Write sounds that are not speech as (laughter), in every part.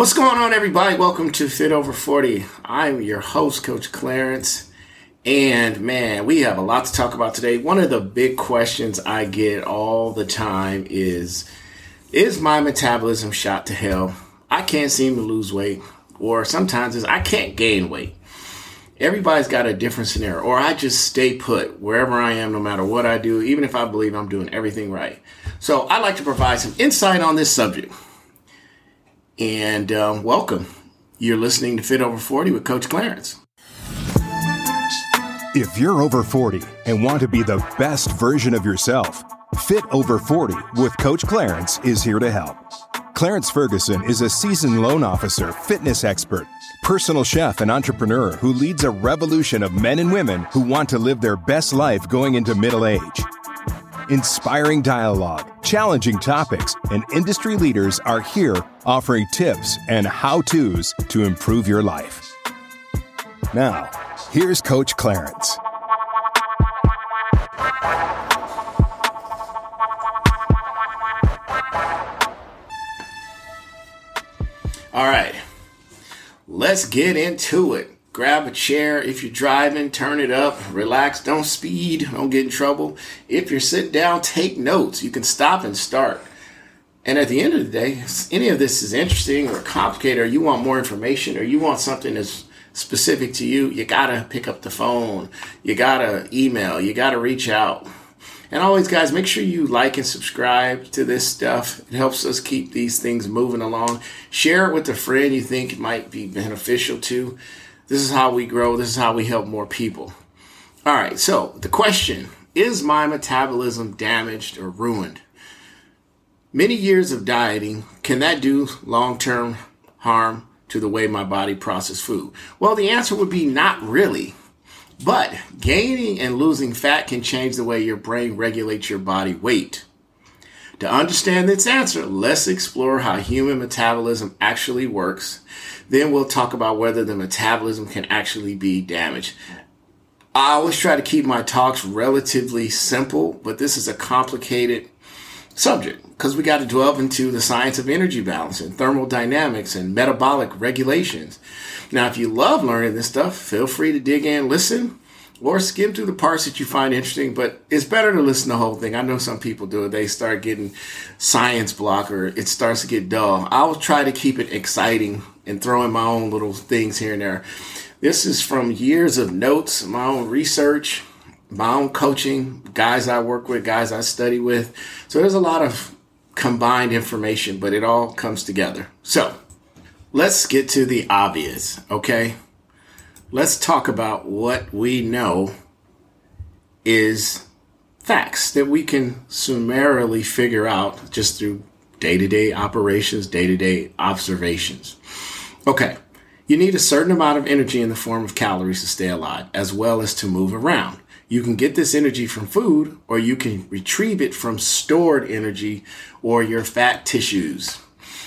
What's going on, everybody? Welcome to Fit Over 40. I'm your host, Coach Clarence. And man, we have a lot to talk about today. One of the big questions I get all the time is Is my metabolism shot to hell? I can't seem to lose weight. Or sometimes it's I can't gain weight. Everybody's got a different scenario. Or I just stay put wherever I am, no matter what I do, even if I believe I'm doing everything right. So I'd like to provide some insight on this subject and uh, welcome. You're listening to Fit Over 40 with Coach Clarence. If you're over 40 and want to be the best version of yourself, Fit Over 40 with Coach Clarence is here to help. Clarence Ferguson is a seasoned loan officer, fitness expert, personal chef, and entrepreneur who leads a revolution of men and women who want to live their best life going into middle age inspiring dialogue, challenging topics, and industry leaders are here offering tips and how to's to improve your life. Now, here's Coach Clarence. All right, let's get into it grab a chair. If you're driving, turn it up, relax, don't speed, don't get in trouble. If you're sitting down, take notes. You can stop and start. And at the end of the day, if any of this is interesting or complicated, or you want more information, or you want something that's specific to you, you gotta pick up the phone, you gotta email, you gotta reach out. And always, guys, make sure you like and subscribe to this stuff. It helps us keep these things moving along. Share it with a friend you think might be beneficial to. This is how we grow. This is how we help more people. All right, so the question is my metabolism damaged or ruined? Many years of dieting, can that do long term harm to the way my body processes food? Well, the answer would be not really. But gaining and losing fat can change the way your brain regulates your body weight. To understand this answer, let's explore how human metabolism actually works then we'll talk about whether the metabolism can actually be damaged. I always try to keep my talks relatively simple, but this is a complicated subject because we got to delve into the science of energy balance and thermodynamics and metabolic regulations. Now, if you love learning this stuff, feel free to dig in, listen, or skim through the parts that you find interesting. But it's better to listen to the whole thing. I know some people do it; they start getting science block, or it starts to get dull. I'll try to keep it exciting and throw in my own little things here and there. This is from years of notes, my own research, my own coaching, guys I work with, guys I study with. So there's a lot of combined information, but it all comes together. So let's get to the obvious, okay? Let's talk about what we know is facts that we can summarily figure out just through day to day operations, day to day observations. Okay, you need a certain amount of energy in the form of calories to stay alive, as well as to move around. You can get this energy from food, or you can retrieve it from stored energy or your fat tissues.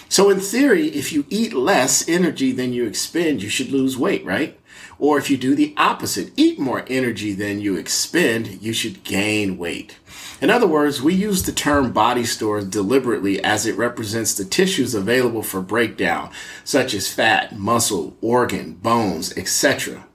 So, in theory, if you eat less energy than you expend, you should lose weight, right? Or if you do the opposite, eat more energy than you expend, you should gain weight. In other words, we use the term body stores deliberately as it represents the tissues available for breakdown, such as fat, muscle, organ, bones, etc.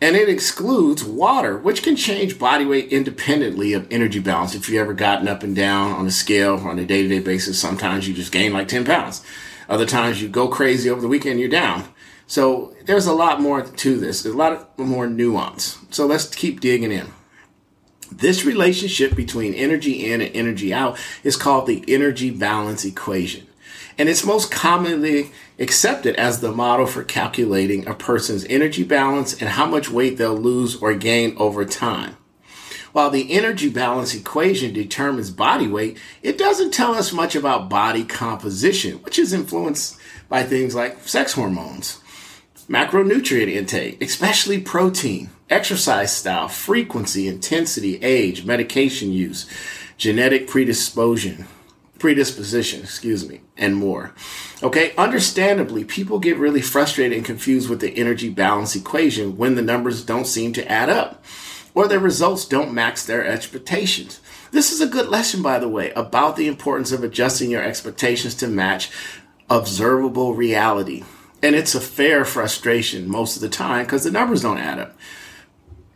And it excludes water, which can change body weight independently of energy balance. If you've ever gotten up and down on a scale on a day to day basis, sometimes you just gain like 10 pounds. Other times you go crazy over the weekend, you're down. So there's a lot more to this, there's a lot more nuance. So let's keep digging in. This relationship between energy in and energy out is called the energy balance equation. And it's most commonly accepted as the model for calculating a person's energy balance and how much weight they'll lose or gain over time. While the energy balance equation determines body weight, it doesn't tell us much about body composition, which is influenced by things like sex hormones macronutrient intake, especially protein, exercise style, frequency, intensity, age, medication use, genetic predisposition, predisposition, excuse me, and more. Okay, understandably, people get really frustrated and confused with the energy balance equation when the numbers don't seem to add up or their results don't match their expectations. This is a good lesson, by the way, about the importance of adjusting your expectations to match observable reality. And it's a fair frustration most of the time because the numbers don't add up.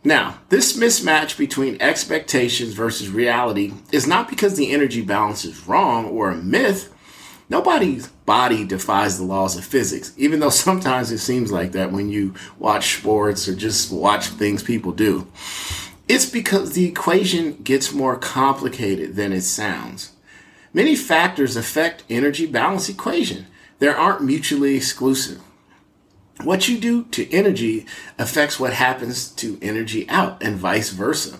Now, this mismatch between expectations versus reality is not because the energy balance is wrong or a myth. Nobody's body defies the laws of physics, even though (laughs) sometimes it seems like that when you watch sports or just watch things people do. It's because the equation gets more complicated than it sounds. Many factors affect energy balance equation. They aren't mutually exclusive. What you do to energy affects what happens to energy out and vice versa.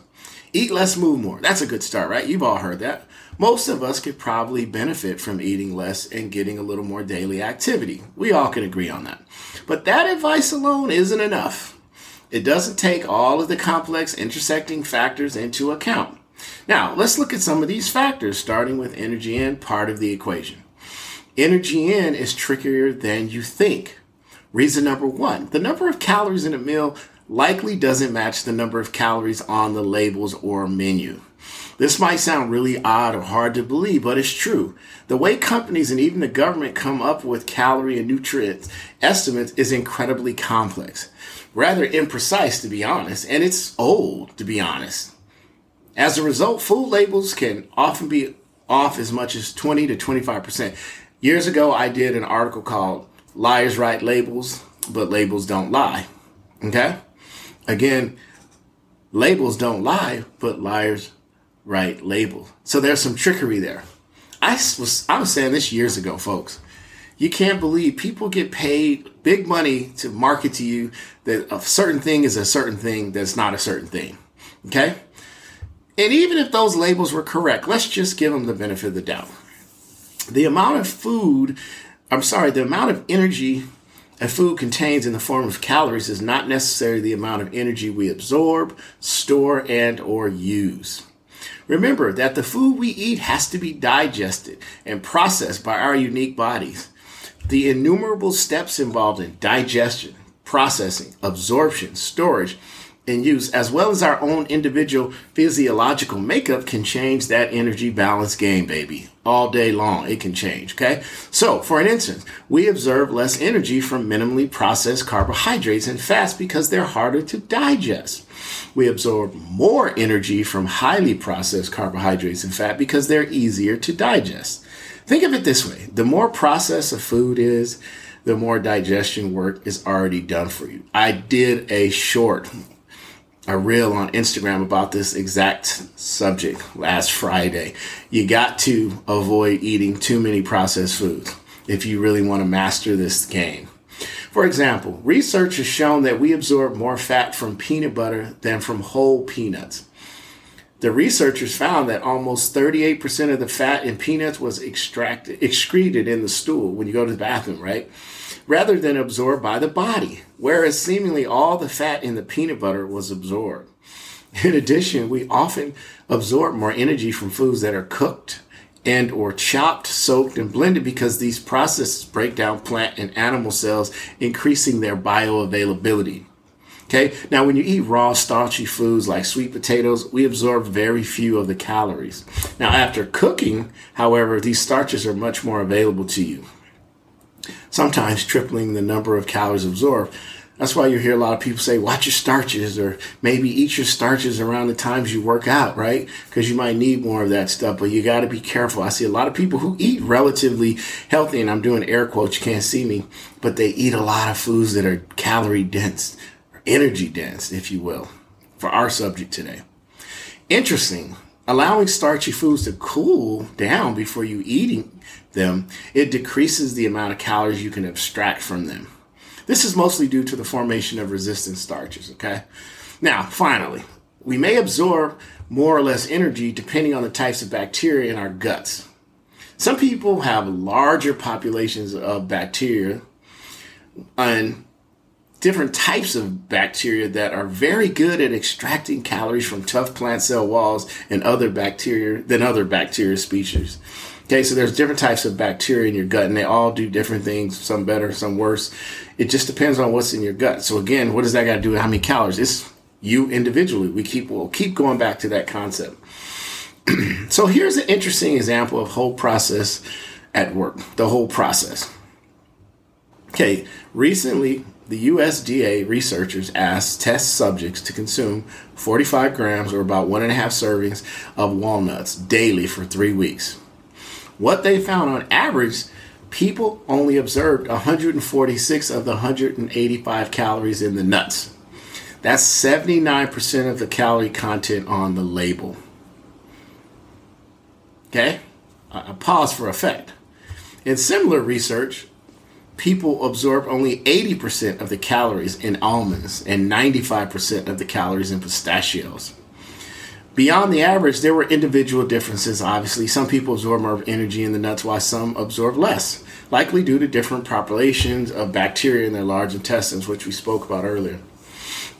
Eat less, move more. That's a good start, right? You've all heard that. Most of us could probably benefit from eating less and getting a little more daily activity. We all can agree on that. But that advice alone isn't enough. It doesn't take all of the complex intersecting factors into account. Now, let's look at some of these factors, starting with energy in, part of the equation. Energy in is trickier than you think. Reason number one the number of calories in a meal likely doesn't match the number of calories on the labels or menu. This might sound really odd or hard to believe, but it's true. The way companies and even the government come up with calorie and nutrient estimates is incredibly complex, rather imprecise to be honest, and it's old to be honest. As a result, food labels can often be off as much as 20 to 25%. Years ago, I did an article called Liars Write Labels, but Labels Don't Lie. Okay? Again, labels don't lie, but liars write labels. So there's some trickery there. I was I was saying this years ago, folks. You can't believe people get paid big money to market to you that a certain thing is a certain thing that's not a certain thing. Okay? And even if those labels were correct, let's just give them the benefit of the doubt. The amount of food, I'm sorry, the amount of energy a food contains in the form of calories is not necessarily the amount of energy we absorb, store, and or use. Remember that the food we eat has to be digested and processed by our unique bodies. The innumerable steps involved in digestion, processing, absorption, storage, and use, as well as our own individual physiological makeup, can change that energy balance game, baby. All day long, it can change, okay? So, for an instance, we observe less energy from minimally processed carbohydrates and fats because they're harder to digest. We absorb more energy from highly processed carbohydrates and fat because they're easier to digest. Think of it this way the more processed a food is, the more digestion work is already done for you. I did a short a reel on Instagram about this exact subject last Friday. You got to avoid eating too many processed foods if you really want to master this game. For example, research has shown that we absorb more fat from peanut butter than from whole peanuts. The researchers found that almost 38% of the fat in peanuts was extracted, excreted in the stool when you go to the bathroom, right? Rather than absorbed by the body, whereas seemingly all the fat in the peanut butter was absorbed. In addition, we often absorb more energy from foods that are cooked and or chopped, soaked, and blended because these processes break down plant and animal cells, increasing their bioavailability. Okay, now when you eat raw, starchy foods like sweet potatoes, we absorb very few of the calories. Now, after cooking, however, these starches are much more available to you sometimes tripling the number of calories absorbed. That's why you hear a lot of people say, watch your starches or maybe eat your starches around the times you work out, right? Because you might need more of that stuff, but you got to be careful. I see a lot of people who eat relatively healthy, and I'm doing air quotes, you can't see me, but they eat a lot of foods that are calorie dense, energy dense, if you will, for our subject today. Interesting. Allowing starchy foods to cool down before you eating them, it decreases the amount of calories you can abstract from them. This is mostly due to the formation of resistant starches, okay? Now, finally, we may absorb more or less energy depending on the types of bacteria in our guts. Some people have larger populations of bacteria and different types of bacteria that are very good at extracting calories from tough plant cell walls and other bacteria than other bacteria species. Okay, so there's different types of bacteria in your gut, and they all do different things. Some better, some worse. It just depends on what's in your gut. So again, what does that got to do with how many calories? It's you individually. We keep we'll keep going back to that concept. (clears throat) so here's an interesting example of whole process at work. The whole process. Okay, recently the USDA researchers asked test subjects to consume 45 grams or about one and a half servings of walnuts daily for three weeks. What they found on average, people only observed 146 of the 185 calories in the nuts. That's 79% of the calorie content on the label. Okay? I pause for effect. In similar research, people absorb only 80% of the calories in almonds and 95% of the calories in pistachios. Beyond the average, there were individual differences, obviously. Some people absorb more energy in the nuts while some absorb less, likely due to different populations of bacteria in their large intestines, which we spoke about earlier.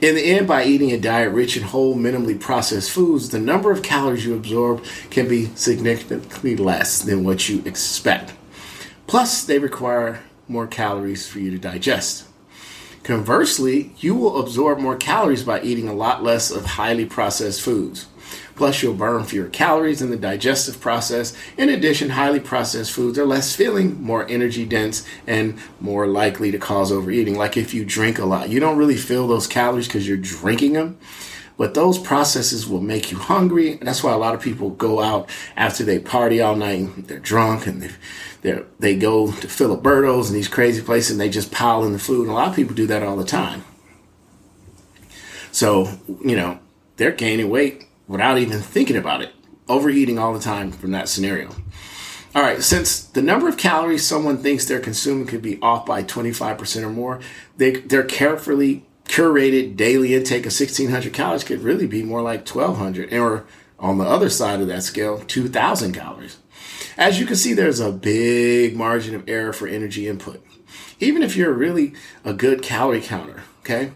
In the end, by eating a diet rich in whole, minimally processed foods, the number of calories you absorb can be significantly less than what you expect. Plus, they require more calories for you to digest. Conversely, you will absorb more calories by eating a lot less of highly processed foods. Plus, you'll burn fewer calories in the digestive process. In addition, highly processed foods are less filling, more energy dense, and more likely to cause overeating. Like if you drink a lot, you don't really feel those calories because you're drinking them. But those processes will make you hungry. That's why a lot of people go out after they party all night. And they're drunk and they they go to Filiberto's and these crazy places and they just pile in the food. And a lot of people do that all the time. So, you know, they're gaining weight without even thinking about it, overeating all the time from that scenario. All right, since the number of calories someone thinks they're consuming could be off by 25% or more, they, their carefully curated daily intake of 1600 calories could really be more like 1200 or on the other side of that scale, 2000 calories. As you can see, there's a big margin of error for energy input. Even if you're really a good calorie counter, okay?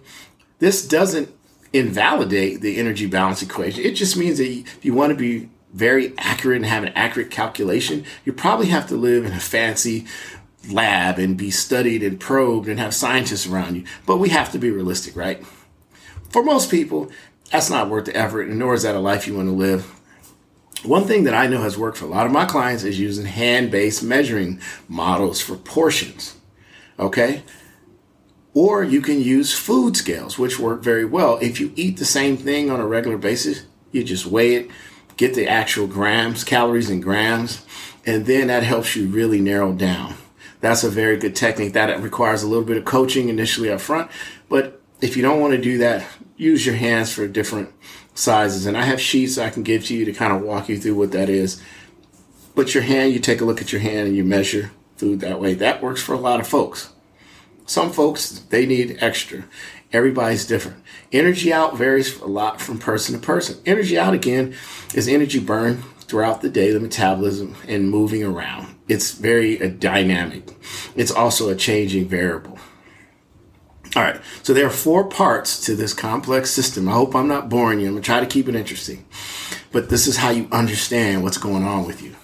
This doesn't invalidate the energy balance equation. It just means that if you want to be very accurate and have an accurate calculation, you probably have to live in a fancy lab and be studied and probed and have scientists around you. But we have to be realistic, right? For most people, that's not worth the effort, and nor is that a life you want to live. One thing that I know has worked for a lot of my clients is using hand based measuring models for portions. Okay? Or you can use food scales, which work very well. If you eat the same thing on a regular basis, you just weigh it, get the actual grams, calories in grams, and then that helps you really narrow down. That's a very good technique. That requires a little bit of coaching initially up front, but if you don't want to do that, use your hands for different sizes. And I have sheets I can give to you to kind of walk you through what that is. But your hand, you take a look at your hand and you measure food that way. That works for a lot of folks. Some folks, they need extra. Everybody's different. Energy out varies a lot from person to person. Energy out, again, is energy burned throughout the day, the metabolism, and moving around. It's very uh, dynamic. It's also a changing variable. All right, so there are four parts to this complex system. I hope I'm not boring you. I'm going to try to keep it interesting. But this is how you understand what's going on with you.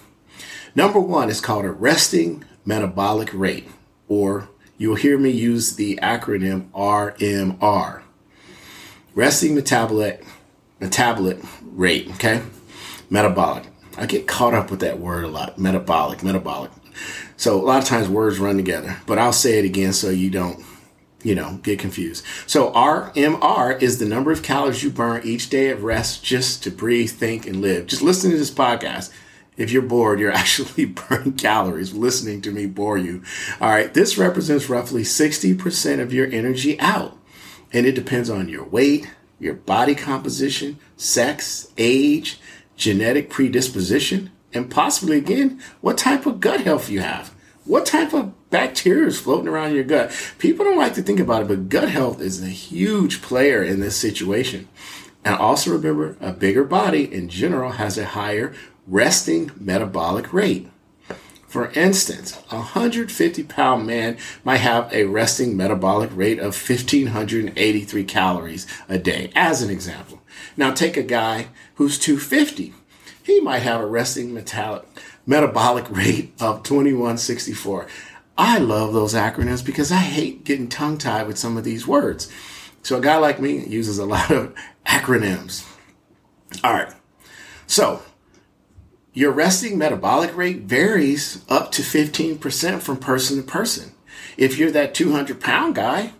Number one is called a resting metabolic rate, or you'll hear me use the acronym RMR. Resting metabolic metabolic rate, okay? Metabolic. I get caught up with that word a lot. Metabolic, metabolic. So a lot of times words run together, but I'll say it again so you don't, you know, get confused. So RMR is the number of calories you burn each day at rest just to breathe, think, and live. Just listen to this podcast if you're bored, you're (laughs) actually burning calories listening to me bore you. All right. This represents roughly 60% of your energy out. And it depends on your weight, your body composition, sex, age, genetic predisposition, and possibly again, what type of gut health you have. What type of bacteria is floating around your gut? People don't like to think about it, but gut health is a huge player in this situation. And also remember, a bigger body in general has a higher resting metabolic rate. For instance, a 150 pound man might have a resting metabolic rate of 1583 calories a day, as an example. Now take a guy who's 250. He might have a resting metabolic (laughs) rate of 2164. I love those acronyms because I hate getting tongue tied with some of these words. So a guy like me uses a (laughs) lot of acronyms. All right. So your resting metabolic rate varies up to 15% from person to person. If you're that 200 pound guy,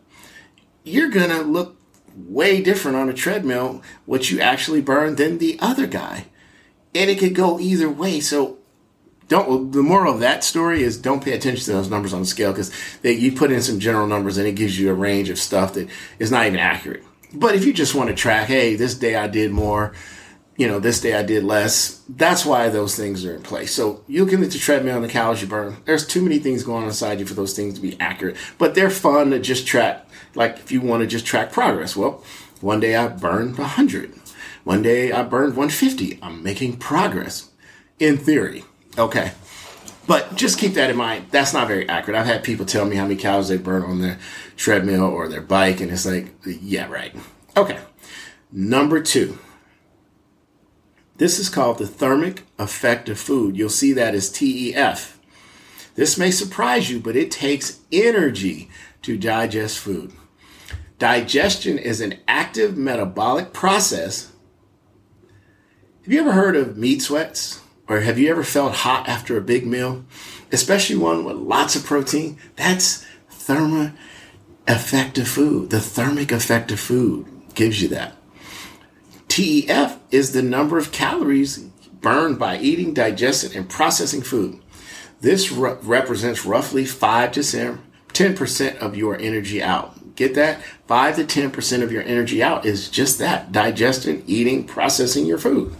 you're going to look way different on a treadmill what you actually burn than the other guy. And it could go either way. So don't the moral of that story is don't pay attention to those numbers on the scale because you put in some general numbers and it gives you a range of stuff that is not even accurate. But if you just want to track, hey, this day I did more, you know, this day I did less, that's why those things are in place. So you can at the treadmill and the calories you burn. There's too many things going on inside you for those things to be accurate. But they're fun to just track. Like if you want to just track progress, well, one day I burned 100. One day I burned 150. I'm making progress in theory. Okay. But just keep that in mind. That's not very accurate. I've had people tell me how many calories they burn on their treadmill or their bike, and it's like, yeah, right. Okay. Number two. This is called the thermic effect of food. You'll see that as TEF. This may surprise you, but it takes energy to digest food. Digestion is an active metabolic process. Have you ever heard of meat sweats? Or have you ever felt hot after a big meal? Especially one with lots of protein? That's thermic effect of food. The thermic effect of food gives you that. TEF is the number of calories burned by eating, digesting, and processing food. This re- represents roughly 5 to 10% of your energy out. Get that? 5 to 10% of your energy out is just that digesting, eating, processing your food.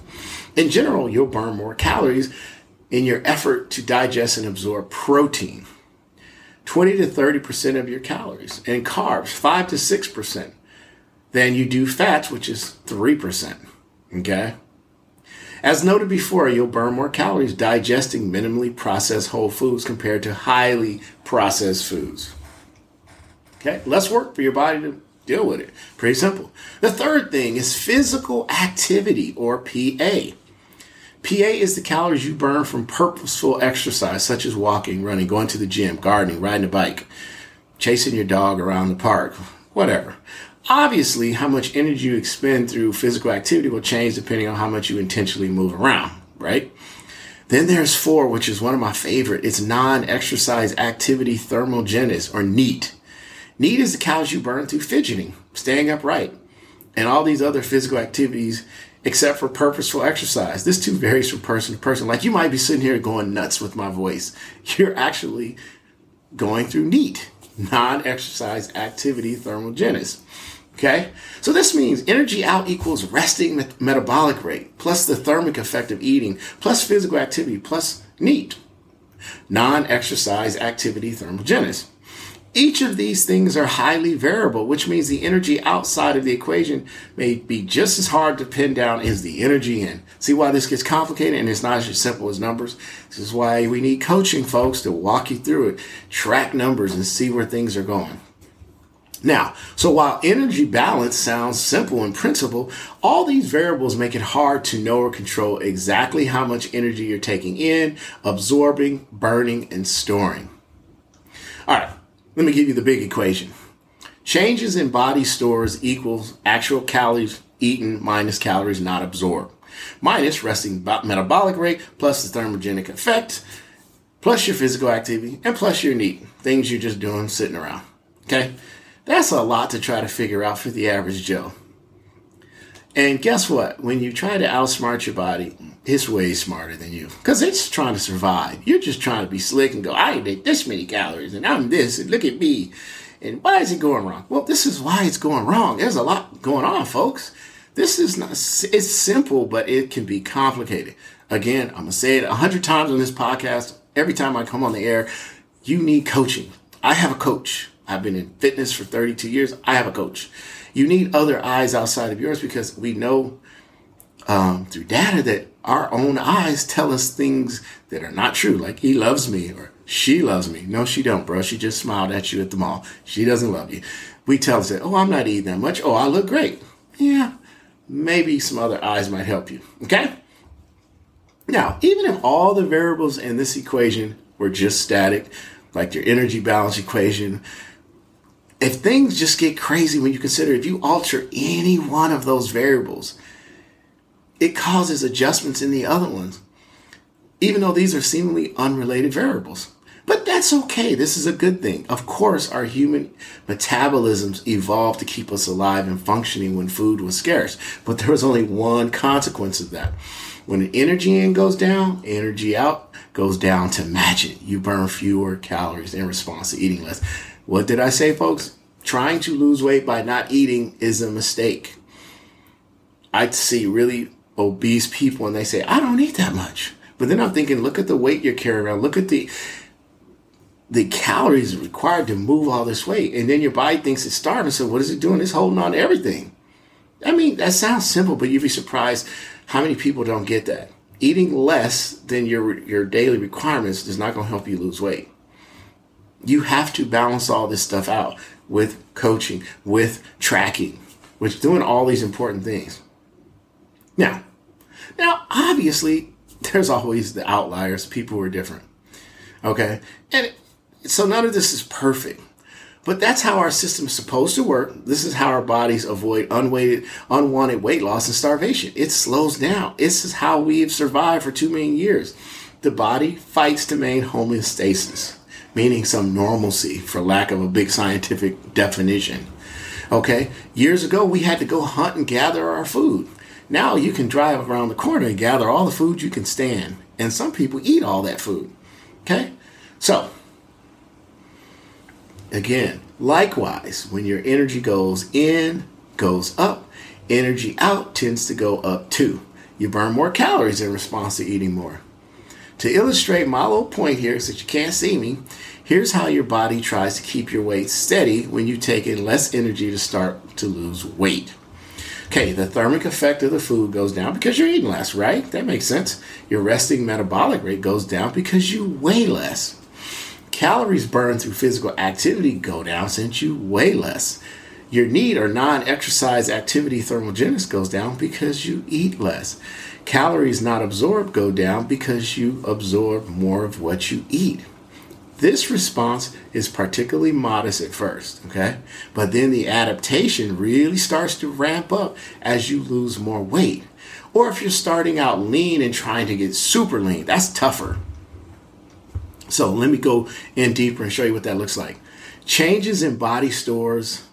In general, you'll burn more calories in your effort to digest and absorb protein. 20 to 30% of your calories and carbs, 5 to 6%. than you do fats, which is 3%. Okay? As noted before, you'll burn more calories digesting minimally processed whole foods compared to highly processed foods. Okay? Less work for your body to deal with it. Pretty simple. The third thing is physical activity or PA. PA is the calories you burn from purposeful exercise, such as walking, running, going to the gym, gardening, riding a bike, chasing your dog around the park, whatever. Obviously, how much energy you expend through physical activity will change depending on how much you intentionally move around, right? Then there's four, which is one of my favorite. It's non-exercise activity thermogenesis or NEAT. NEAT is the calories you burn through fidgeting, staying upright, and all these other physical activities except for purposeful exercise. This too varies from person to person. Like you might be sitting here going nuts with my voice. (laughs) You're actually going through NEAT, non-exercise activity thermogenesis. Okay? So this means energy out equals resting met- metabolic rate plus the thermic effect of eating plus physical activity plus NEAT, non-exercise activity thermogenesis. Each of these things are highly variable, which means the energy outside of the equation may be just as hard to pin down as the energy in. See why this gets complicated and it's not as simple as numbers? This is why we need coaching folks to walk you through it, track numbers and see where things are going. Now, so while energy balance sounds simple in principle, all these variables make it hard to know or control exactly how much energy you're taking in, absorbing, burning, and storing. All right. Let me give you the big equation. Changes in body stores equals actual calories eaten minus calories not absorbed, minus resting metabolic rate plus the thermogenic effect, plus your physical activity, and plus your NEAT, things you're just doing sitting around. Okay? That's a lot to try to figure out for the average Joe. And guess what? When you try to outsmart your body, it's way smarter than you because it's trying to survive. You're just trying to be slick and go, I ate this many calories and I'm this and look at me. And why is it going wrong? Well, this is why it's going wrong. There's a lot going on, folks. This is not, it's simple, but it can be complicated. Again, I'm going to say it a hundred times on this podcast. Every time I come on the air, you need coaching. I have a coach. I've been in fitness for 32 years. I have a coach. You need other eyes outside of yours because we know um, through data that our own eyes tell us things that are not true. Like he loves me or she loves me. No, she don't, bro. She just smiled at you at the mall. She doesn't love you. We tell us that, oh, I'm not eating that much. Oh, I look great. Yeah, maybe some other eyes might help you. Okay. Now, even if all the variables in this equation were just static, like your energy balance equation, if things just get crazy when you consider if you alter any one of those variables, it causes adjustments in the other ones, even though these are seemingly unrelated variables. But that's okay. This is a good thing. Of course, our human metabolisms evolved to keep us alive and functioning when food was scarce. But there was only one consequence of that. When energy in goes down, energy out goes down to match it. You burn fewer calories in response to eating less. What did I say, folks? Trying to lose weight by not eating is a mistake. I see really obese people and they say, I don't eat that much. But then I'm thinking, look at the weight you're carrying around. Look at the the calories required to move all this weight. And then your body thinks it's starving. So what is it doing? It's holding on to everything. I mean, that sounds simple, but you'd be surprised how many people don't get that. Eating less than your your daily requirements is not going to help you lose weight. You have to balance all this stuff out with coaching, with tracking, with doing all these important things. Now, now obviously there's always the outliers, people who are different. Okay? And so none of this is perfect. But that's how our system is supposed to work. This is how our bodies avoid unweighted, unwanted weight loss and starvation. It slows down. This is how we have survived for two million years. The body fights to maintain homeostasis, meaning some normalcy, for lack of a big scientific definition. Okay, years ago we had to go hunt and gather our food. Now you can drive around the corner and gather all the food you can stand. And some people eat all that food. Okay, so Again, likewise, when your energy goes in, goes up, energy out tends to go up too. You burn more calories in response to eating more. To illustrate my little point here, since you can't see me, here's how your body tries to keep your weight steady when you take in less energy to start to lose weight. Okay, the thermic effect of the food goes down because you're eating less, right? That makes sense. Your resting metabolic rate goes down because you weigh less. Calories burned through physical activity go down since you weigh less. Your NEAT or non exercise activity thermogenesis goes down because you eat less. Calories not absorbed go down because you absorb more of what you eat. This response is particularly modest at first, okay? But then the adaptation really starts to ramp up as you lose more weight. Or if you're starting out lean and trying to get super lean, that's tougher. So let me go in deeper and show you what that looks like. Changes in body stores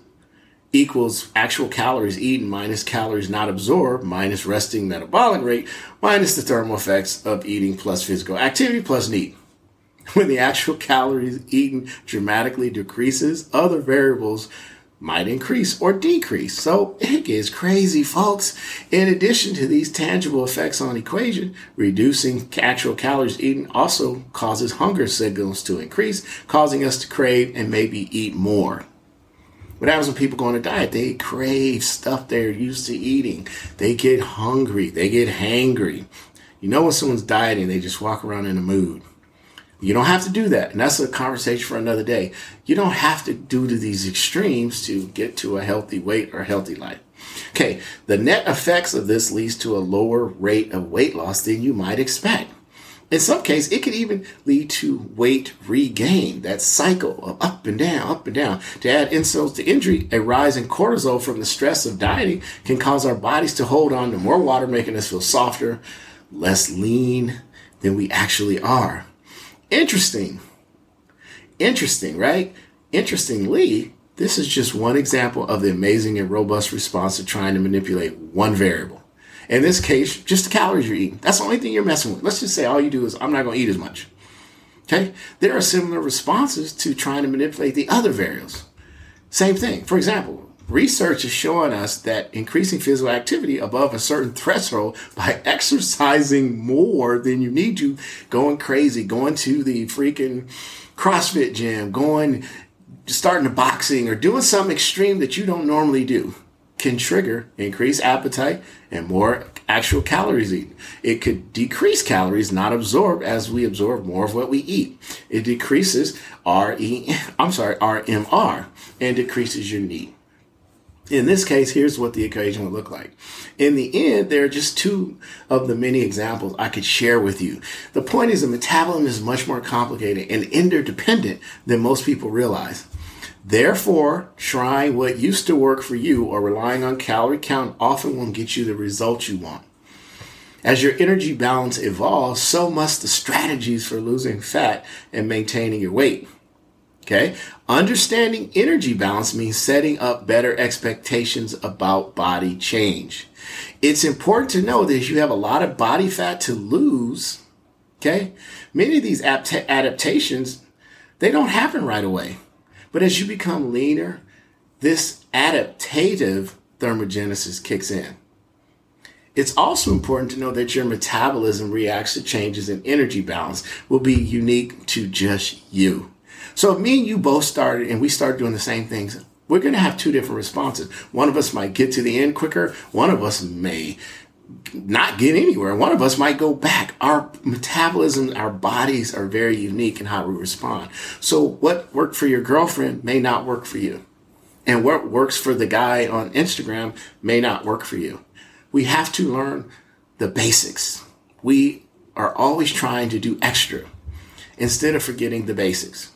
equals actual calories eaten minus calories not absorbed minus resting metabolic rate minus the thermal effects of eating plus physical activity plus NEAT. (laughs) When the actual calories eaten dramatically decreases, other variables might increase or decrease. So it gets crazy, folks. In addition to these tangible effects on equation, reducing actual calories eaten also causes hunger signals to increase, causing us to crave and maybe eat more. What happens when people go on a diet? They crave stuff they're used to eating. They get hungry. They get hangry. You know when someone's dieting, they just walk around in a mood. You don't have to do that. And that's a conversation for another day. You don't have to do to these extremes to get to a healthy weight or healthy life. Okay, the net effects of this leads to a lower rate of weight loss than you might expect. In some cases, it could even lead to weight regain, that cycle of up and down, up and down. To add insult to injury, a rise in cortisol from the stress of dieting can cause our bodies to hold on to more water, making us feel softer, less lean than we actually are. Interesting. Interesting, right? Interestingly, this is just one example of the amazing and robust response to trying to manipulate one variable. In this case, just the calories you're eating. That's the only thing you're messing with. Let's just say all you do is, I'm not going to eat as much. Okay? There are similar responses to trying to manipulate the other variables. Same thing. For example, Research is showing us that increasing physical activity above a certain threshold by (laughs) exercising more than you need to, going crazy, going to the freaking CrossFit gym, going, starting to boxing, or doing something extreme that you don't normally do can trigger increased appetite and more actual calories eaten. It could decrease calories not absorbed as we absorb more of what we eat. It decreases RE, (laughs) I'm sorry, RMR and decreases your NEAT. In this case, here's what the equation would look like. In the end, there are just two of the many examples I could share with you. The point is the metabolism is much more complicated and interdependent than most people realize. Therefore, trying what used to work for you or relying on calorie count often won't get you the results you want. As your energy balance evolves, so must the strategies for losing fat and maintaining your weight. Okay. Understanding energy balance means setting up better expectations about body change. It's important to know that if you have a lot of body fat to lose, okay, many of these adaptations, they don't happen right away. But as you become leaner, this adaptative thermogenesis kicks in. It's also important to know that your metabolism reacts to changes in energy balance will be unique to just you. So me and you both started and we started doing the same things, we're going to have two different responses. One of us might get to the end quicker. One of us may not get anywhere. One of us might go back. Our metabolism, our bodies are very unique in how we respond. So what worked for your girlfriend may not work for you. And what works for the guy on Instagram may not work for you we have to learn the basics. We are always trying to do extra instead of forgetting the basics.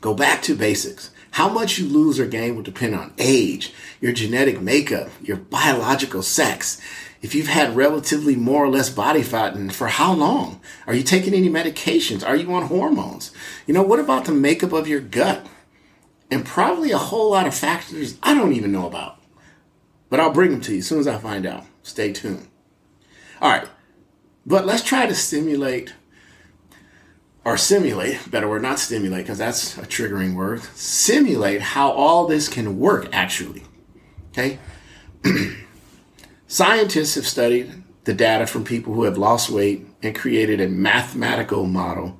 Go back to basics. How much you lose or gain will depend on age, your genetic makeup, your biological sex. If you've had relatively more or less body fat and for how long? Are you taking any medications? Are you on hormones? You know, what about the makeup of your gut? And probably a whole lot of factors I don't even know about. But I'll bring them to you as soon as I find out. Stay tuned. All right. But let's try to stimulate or simulate, better word, not stimulate, because that's a triggering word. Simulate how all this can work actually. Okay? (clears throat) Scientists have studied the data from people who have lost weight and created a mathematical model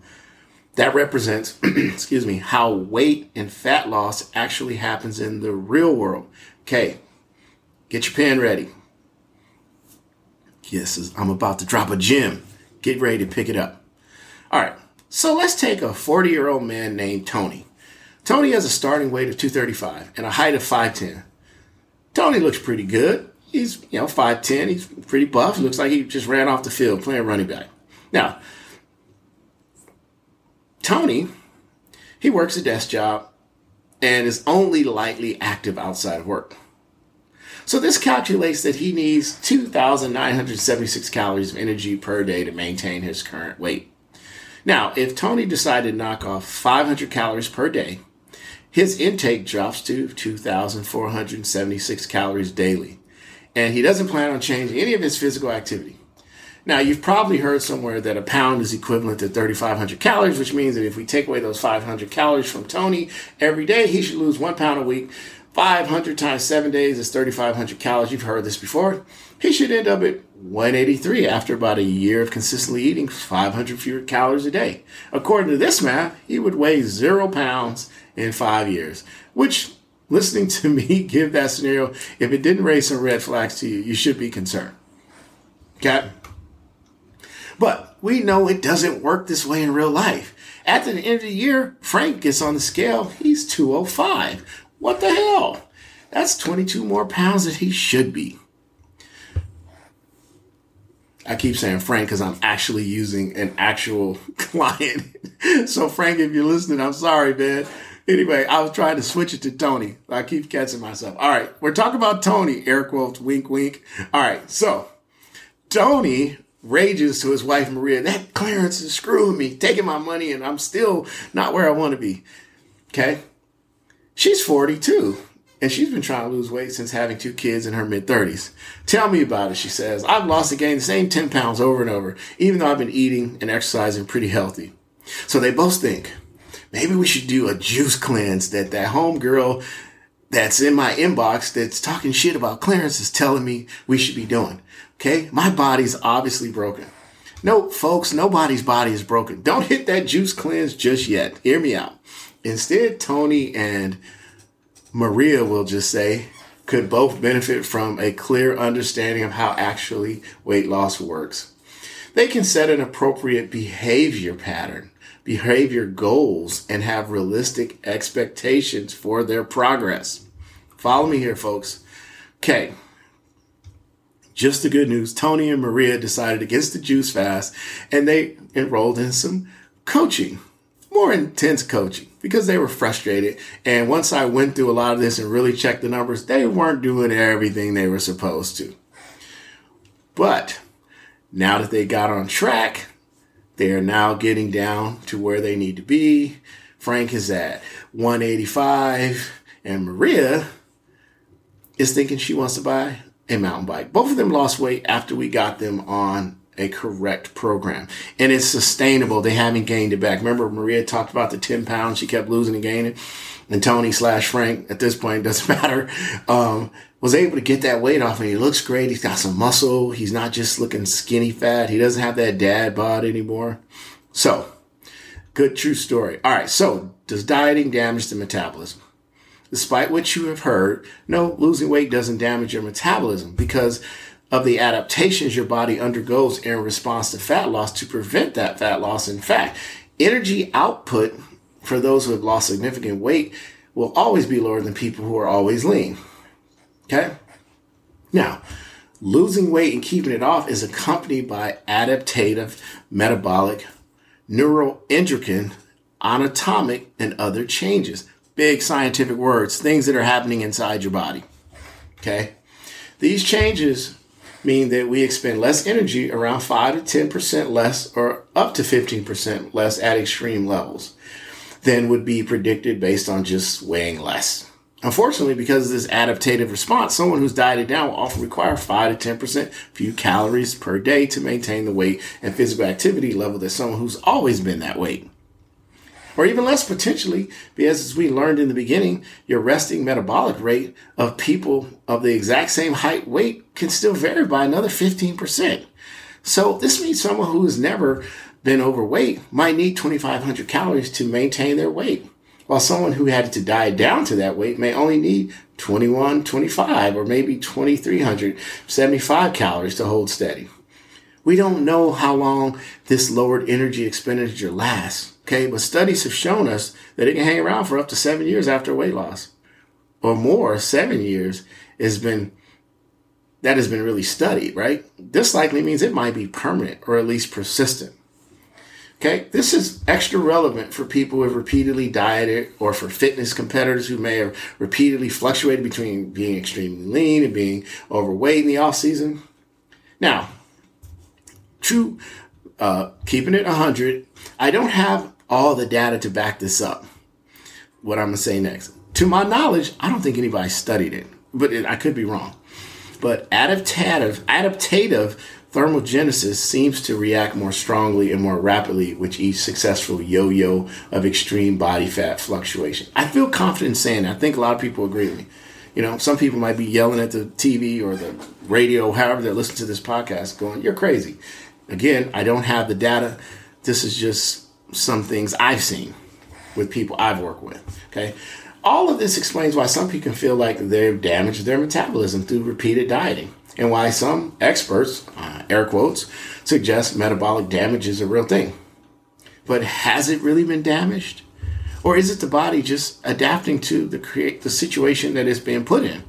that represents, (clears throat) excuse me, how weight and fat loss actually happens in the real world. Okay, Get your pen ready. Yes, I'm about to drop a gem. Get ready to pick it up. All right, so let's take a 40 year old man named Tony. Tony has a starting weight of 235 and a height of 5'10. Tony looks pretty good. He's, you know, 5'10. He's pretty buff. Looks like he just ran off the field playing running back. Now, Tony, he works a desk job and is only lightly active outside of work. So this calculates that he needs 2,976 calories of energy per day to maintain his current weight. Now, if Tony decided to knock off 500 calories per day, his intake drops to 2,476 calories daily. And he doesn't plan on changing any of his physical activity. Now, you've probably heard somewhere that a pound is equivalent to 3,500 calories, which means that if we take away those 500 calories from Tony every day, he should lose one pound a week, 500 times seven days is 3,500 calories. You've heard this before. He should end up at 183 after about a year of consistently eating 500 fewer calories a day. According to this math, he would weigh zero pounds in five years, which listening to me (laughs) give that scenario, if it didn't raise some red flags to you, you should be concerned. Okay? But we know it doesn't work this way in real life. At the end of the year, Frank gets on the scale, he's 205, what the hell? That's 22 more pounds than he should be. I keep saying Frank because I'm actually using an actual (laughs) client. so, Frank, if you're listening, I'm sorry, man. Anyway, I was trying to switch it to Tony. I keep catching myself. All right, we're talking about Tony, air quotes, wink, wink. All right, so Tony rages to his wife Maria, that Clarence is screwing me, taking my money, and I'm still not where I want to be. Okay. She's 42 and she's been trying to lose weight since having two kids in her mid 30s. Tell me about it, she says. I've lost and gained the same 10 pounds over and over, even though I've been eating and exercising pretty healthy. So they both think maybe we should do a juice cleanse that that homegirl that's in my inbox that's talking shit about Clarence is telling me we should be doing. Okay. My body's obviously broken. No, folks, nobody's body is broken. Don't hit that juice cleanse just yet. Hear me out. Instead, Tony and Maria will just say, could both benefit from a clear understanding of how actually weight loss works. They can set an appropriate behavior pattern, behavior goals, and have realistic expectations for their progress. Follow me here, folks. Okay. Just the good news Tony and Maria decided against the juice fast and they enrolled in some coaching, more intense coaching because they were frustrated. And once I went through a lot of this and really checked the numbers, they weren't doing everything they were supposed to. But now that they got on track, they are now getting down to where they need to be. Frank is at 185, and Maria is thinking she wants to buy a mountain bike. Both of them lost weight after we got them on a correct program. And it's sustainable. They haven't gained it back. Remember, Maria talked about the 10 pounds she kept losing and gaining. And Tony slash Frank, at this point, doesn't (laughs) matter, um, was able to get that weight off and he looks great. He's got some muscle. He's not just looking skinny fat. He doesn't have that dad bod anymore. So, good true story. All right. So, does dieting damage the metabolism? Despite what you have heard, no, losing weight doesn't damage your metabolism because of the adaptations your body undergoes in response to fat loss to prevent that fat loss. In fact, energy output for those who have lost significant weight will always be lower than people who are always lean. Okay? Now, losing weight and keeping it off is accompanied by adaptive, metabolic, neuroendocrine, anatomic, and other changes big scientific words, things that are happening inside your body. Okay? These changes mean that we expend less energy, around 5 to 10% less, or up to 15% less at extreme levels than would be predicted based on just weighing less. Unfortunately, because of this adaptive response, someone who's dieted down will often require 5 to 10% few calories per day to maintain the weight and physical activity level that someone who's always been that weight or even less potentially, because as we learned in the beginning, your resting metabolic rate of people of the exact same height weight can still vary by another 15%. So this means someone who has never been overweight might need 2,500 calories to maintain their weight, while someone who had to diet down to that weight may only need 21, 25, or maybe 2,375 calories to hold steady. We don't know how long this lowered energy expenditure lasts. Okay, but studies have shown us that it can hang around for up to seven years after weight loss, or more. Seven years has been that has been really studied, right? This likely means it might be permanent or at least persistent. Okay, this is extra relevant for people who have repeatedly dieted or for fitness competitors who may have repeatedly fluctuated between being extremely lean and being overweight in the off season. Now, true, uh, keeping it 100, I don't have all the data to back this up. What I'm going to say next. To my knowledge, I don't think anybody studied it, but it, I could be wrong. But adaptive, adaptive thermogenesis seems to react more strongly and more rapidly with each successful yo-yo of extreme body fat fluctuation. I feel confident saying that. I think a lot of people agree with me. You know, some people might be yelling at the TV or the radio, however they're listening to this podcast, going, "You're crazy." Again, I don't have the data. This is just some things I've seen with people I've worked with. Okay. All of this explains why some people can feel like they've damaged their metabolism through repeated dieting, and why some experts, uh, air quotes, suggest metabolic damage is a real thing. But has it really been damaged? Or is it the body just adapting to the create the situation that it's being put in?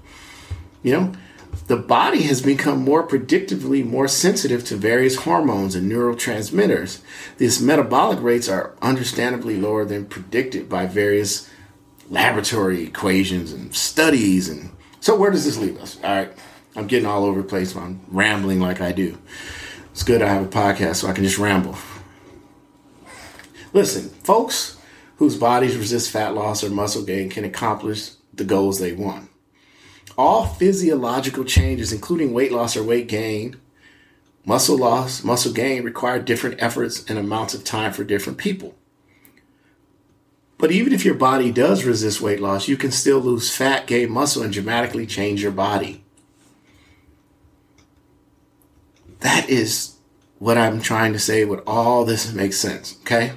You know, the body has become more predictably more sensitive to various hormones and neurotransmitters. These metabolic rates are understandably lower than predicted by various laboratory equations and studies. And so, where does this leave us? All right, I'm getting all over the place. I'm rambling like I do. It's good I have a podcast so I can just ramble. Listen, folks whose bodies resist fat loss or muscle gain can accomplish the goals they want. All physiological changes, including weight loss or weight gain, muscle loss, muscle gain, require different efforts and amounts of time for different people. But even if your body does resist weight loss, you can still lose fat, gain muscle, and dramatically change your body. That is what I'm trying to say with all this makes sense, okay?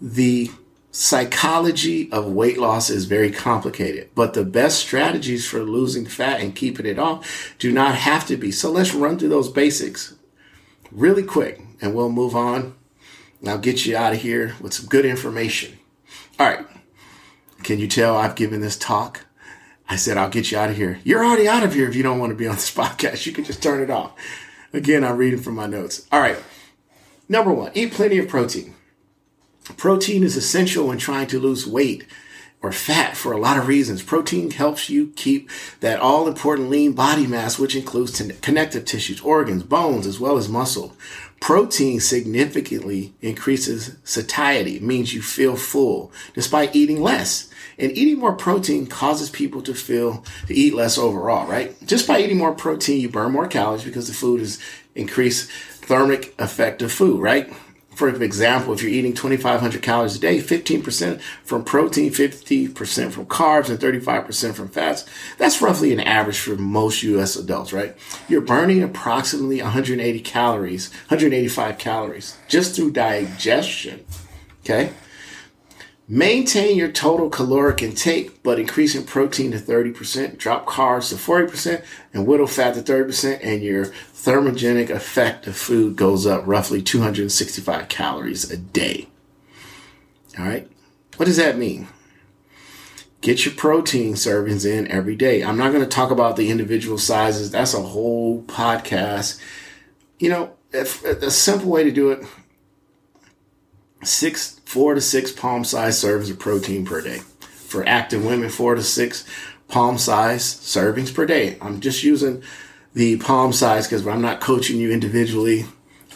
The psychology of weight loss is very complicated, but the best strategies for losing fat and keeping it off do not have to be. So let's run through those basics really quick and we'll move on. I'll get you out of here with some good information. All right. Can you tell I've given this talk? I said, I'll get you out of here. You're already out of here if you don't want to be on this (laughs) podcast. You can just turn it off. Again, I'm reading from my notes. All right. Number one, eat plenty of protein. Protein is essential when trying to lose weight or fat for a lot of reasons. Protein helps you keep that all important lean body mass, which includes connective tissues, organs, bones, as well as muscle. Protein significantly increases satiety, means you feel full despite eating less. And eating more protein causes people to feel to eat less overall, right? Just by eating more protein, you burn more calories because the food is increased thermic effect of food, right? For example, if you're eating 2,500 calories a day, 15% from protein, 50% from carbs, and 35% from fats, that's roughly an average for most US adults, right? You're burning approximately 180 calories, 185 calories just through digestion, okay? Maintain your total caloric intake, but increasing protein to 30%, drop carbs to 40%, and whittle fat to 30%, and your thermogenic effect of food goes up roughly 265 calories a day. All right. What does that mean? Get your protein servings in every day. I'm not going to talk about the individual sizes. That's a whole podcast. You know, if, a simple way to do it six, four to six palm size servings of protein per day. For active women, four to six palm size servings per day. I'm just using the palm size because I'm not coaching you individually.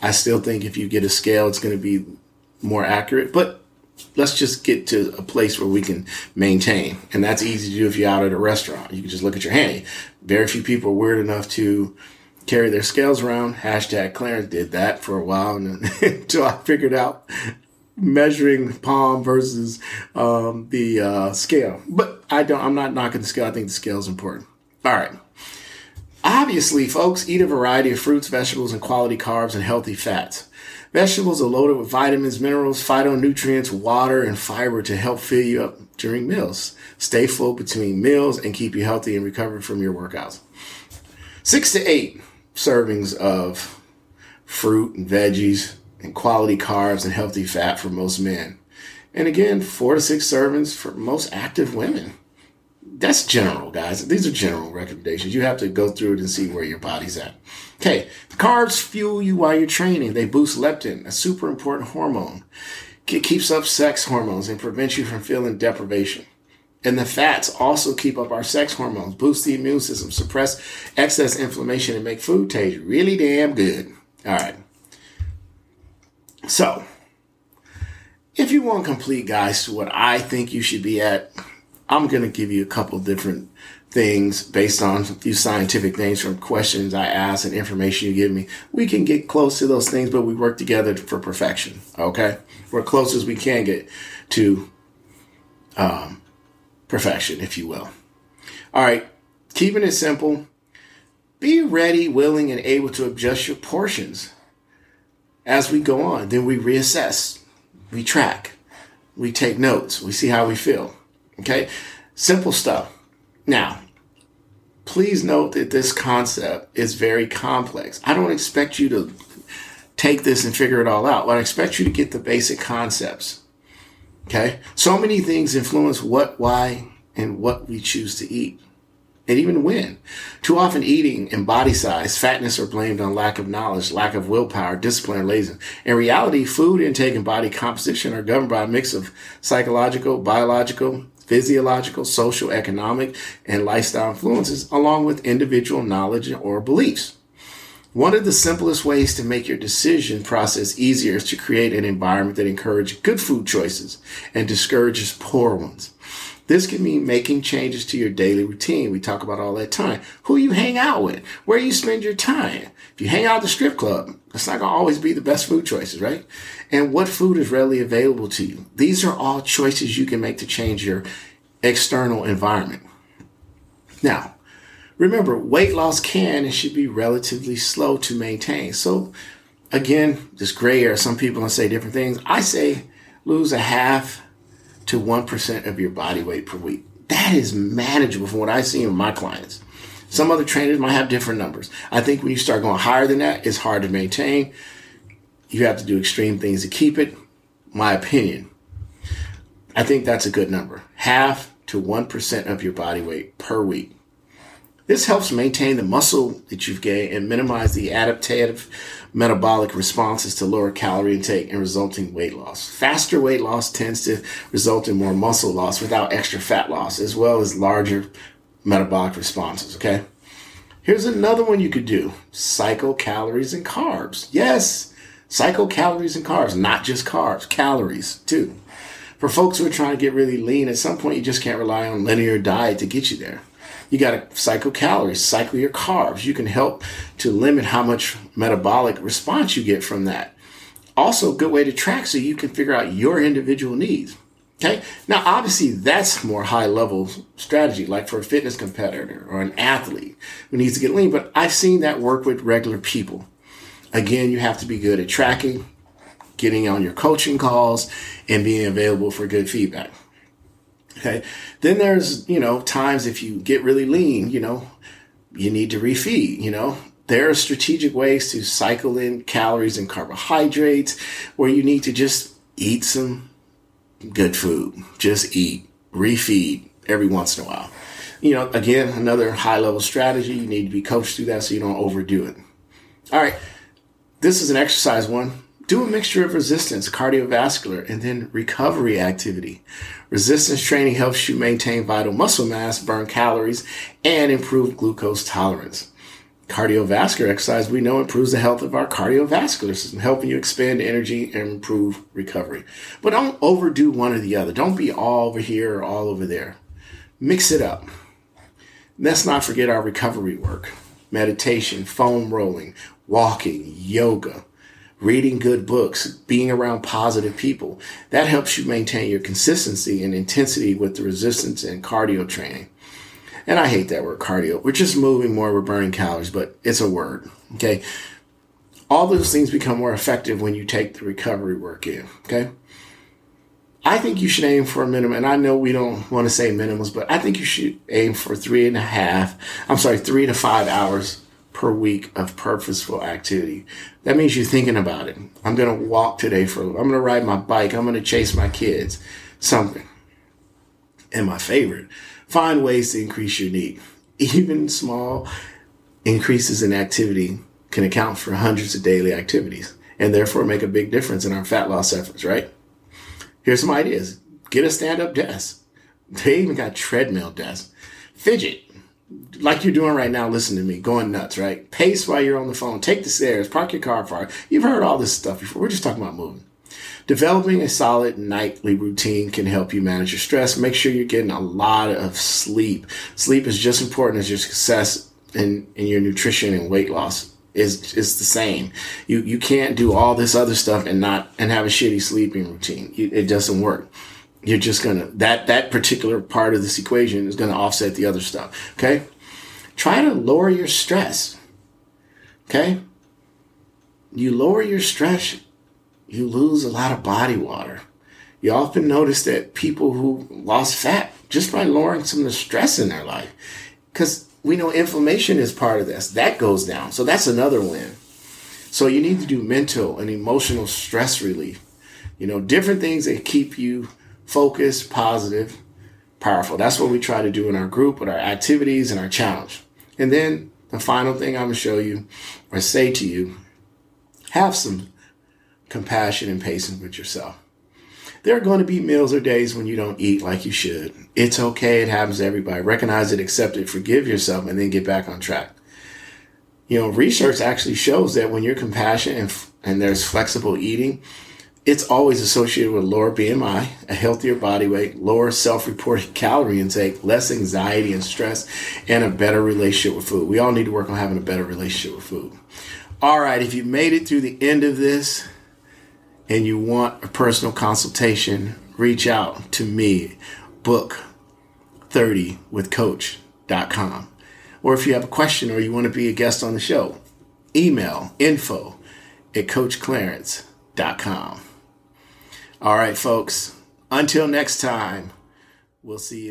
I still think if you get a scale, it's going to be more accurate. But let's just get to a place where we can maintain. And that's easy to do if you're out at a restaurant. You can just look at your hand. Very few people are weird enough to carry their scales around. Hashtag Clarence did that for a while (laughs) until I figured out measuring palm versus um, the uh, scale. But I don't. I'm not knocking the scale. I think the scale is important. All right. Obviously, folks, eat a variety of fruits, vegetables, and quality carbs and healthy fats. Vegetables are loaded with vitamins, minerals, phytonutrients, water, and fiber to help fill you up during meals. Stay full between meals and keep you healthy and recovered from your workouts. Six to eight servings of fruit and veggies, and quality carbs and healthy fat for most men. And again, four to six servings for most active women. That's general, guys. These are general recommendations. You have to go through it and see where your body's at. Okay, the carbs fuel you while you're training. They boost leptin, a super important hormone. It keeps up sex hormones and prevents you from feeling deprivation. And the fats also keep up our sex hormones, boost the immune system, suppress excess inflammation, and make food taste really damn good. All right. So, if you want complete guys to what I think you should be at, I'm going to give you a couple different things based on these scientific things from questions I ask and information you give me. We can get close to those things, but we work together for perfection. Okay. We're close as we can get to um, perfection, if you will. All right. Keeping it simple. Be ready, willing, and able to adjust your portions as we go on. Then we reassess, we track, we take notes, we see how we feel. Okay? Simple stuff. Now, please note that this concept is very complex. I don't expect you to take this and figure it all out, but I expect you to get the basic concepts. Okay? So many things influence what, why, and what we choose to eat and even when. Too often eating and body size, fatness are blamed on lack of knowledge, lack of willpower, discipline, or laziness. In reality, food intake and body composition are governed by a mix of psychological, biological, physiological, social, economic, and lifestyle influences, along with individual knowledge or beliefs. One of the simplest ways to make your decision process easier is to create an environment that encourages good food choices and discourages poor ones. This can mean making changes to your daily routine. We talk about all that time. Who you hang out with, where you spend your time. If you hang out at the strip club, it's not going to always be the best food choices, right? And what food is readily available to you. These are all choices you can make to change your external environment. Now, remember, weight loss can and should be relatively slow to maintain. So, again, this gray area, some people say different things. I say lose a half to 1% of your body weight per week. That is manageable from what I see in my clients. Some other trainers might have different numbers. I think when you start going higher than that, it's hard to maintain. You have to do extreme things to keep it. My opinion. I think that's a good number. Half to 1% of your body weight per week. This helps maintain the muscle that you've gained and minimize the adaptive metabolic responses to lower calorie intake and resulting weight loss. Faster weight loss tends to result in more muscle loss without extra fat loss, as well as larger metabolic responses. Okay. Here's another one you could do cycle calories and carbs. Yes, cycle calories and carbs, not just carbs, calories too. For folks who are trying to get really lean, at some point you just can't rely on linear diet to get you there. You got to cycle calories, cycle your carbs. You can help to limit how much metabolic response you get from that. Also, a good way to track so you can figure out your individual needs. Okay. Now, obviously, that's more high level strategy, like for a fitness competitor or an athlete who needs to get lean. But I've seen that work with regular people. Again, you have to be good at tracking, getting on your coaching calls, and being available for good feedback. Okay. Then there's, you know, times if you get really lean, you know, you need to refeed, you know. There are strategic ways to cycle in calories and carbohydrates where you need to just eat some good food. Just eat, refeed every once in a while. You know, again, another high level strategy. You need to be coached through that so you don't overdo it. All right. This is an exercise one. Do a mixture of resistance, cardiovascular, and then recovery activity. Resistance training helps you maintain vital muscle mass, burn calories, and improve glucose tolerance. Cardiovascular exercise, we know, improves the health of our cardiovascular system, helping you expand energy and improve recovery. But don't overdo one or the other. Don't be all over here or all over there. Mix it up. Let's not forget our recovery work meditation, foam rolling, walking, yoga reading good books, being around positive people. That helps you maintain your consistency and intensity with the resistance and cardio training. And I hate that word cardio. We're just moving more, we're burning calories, but it's a word. Okay. All those things become more effective when you take the recovery work in. Okay. I think you should aim for a minimum, and I know we don't want to say minimums, but I think you should aim for three and a half, I'm sorry, three to five hours per week of purposeful activity. That means you're thinking about it. I'm going to walk today for, I'm going to ride my bike. I'm going to chase my kids. Something. And my favorite, find ways to increase your NEAT. Even small increases in activity can account for hundreds of daily activities and therefore make a big difference in our fat loss efforts, right? Here's some ideas. Get a stand up desk. They even got treadmill desks. Fidget like you're doing right now, listen to me, going nuts, right? Pace while you're on the phone, take the stairs, park your car far. You've heard all this stuff before. We're just talking about moving. Developing a solid nightly routine can help you manage your stress. Make sure you're getting a lot of sleep. Sleep is just important as your success in, in your nutrition and weight loss is is the same. You you can't do all this other stuff and not and have a shitty sleeping routine. It doesn't work you're just gonna that that particular part of this equation is gonna offset the other stuff. Okay, try to lower your stress. Okay, you lower your stress, you lose a lot of body water. You often notice that people who lost fat just by lowering some of the stress in their life, because we know inflammation is part of this. That goes down, so that's another win. So you need to do mental and emotional stress relief. You know, different things that keep you focused, positive, powerful. That's what we try to do in our group with our activities and our challenge. And then the final thing I'm going to show you or say to you, have some compassion and patience with yourself. There are going to be meals or days when you don't eat like you should. It's okay. It happens to everybody. Recognize it, accept it, forgive yourself, and then get back on track. You know, research actually shows that when you're compassionate and, and there's flexible eating, it's always associated with lower BMI, a healthier body weight, lower self reported (laughs) calorie intake, less anxiety and stress, and a better relationship with food. We all need to work on having a better relationship with food. All right, if you made it through the end of this and you want a personal consultation, reach out to me, book 30 with coach.com. Or if you have a question or you want to be a guest on the show, email info at coachclarence.com. All right, folks. Until next time, we'll see you.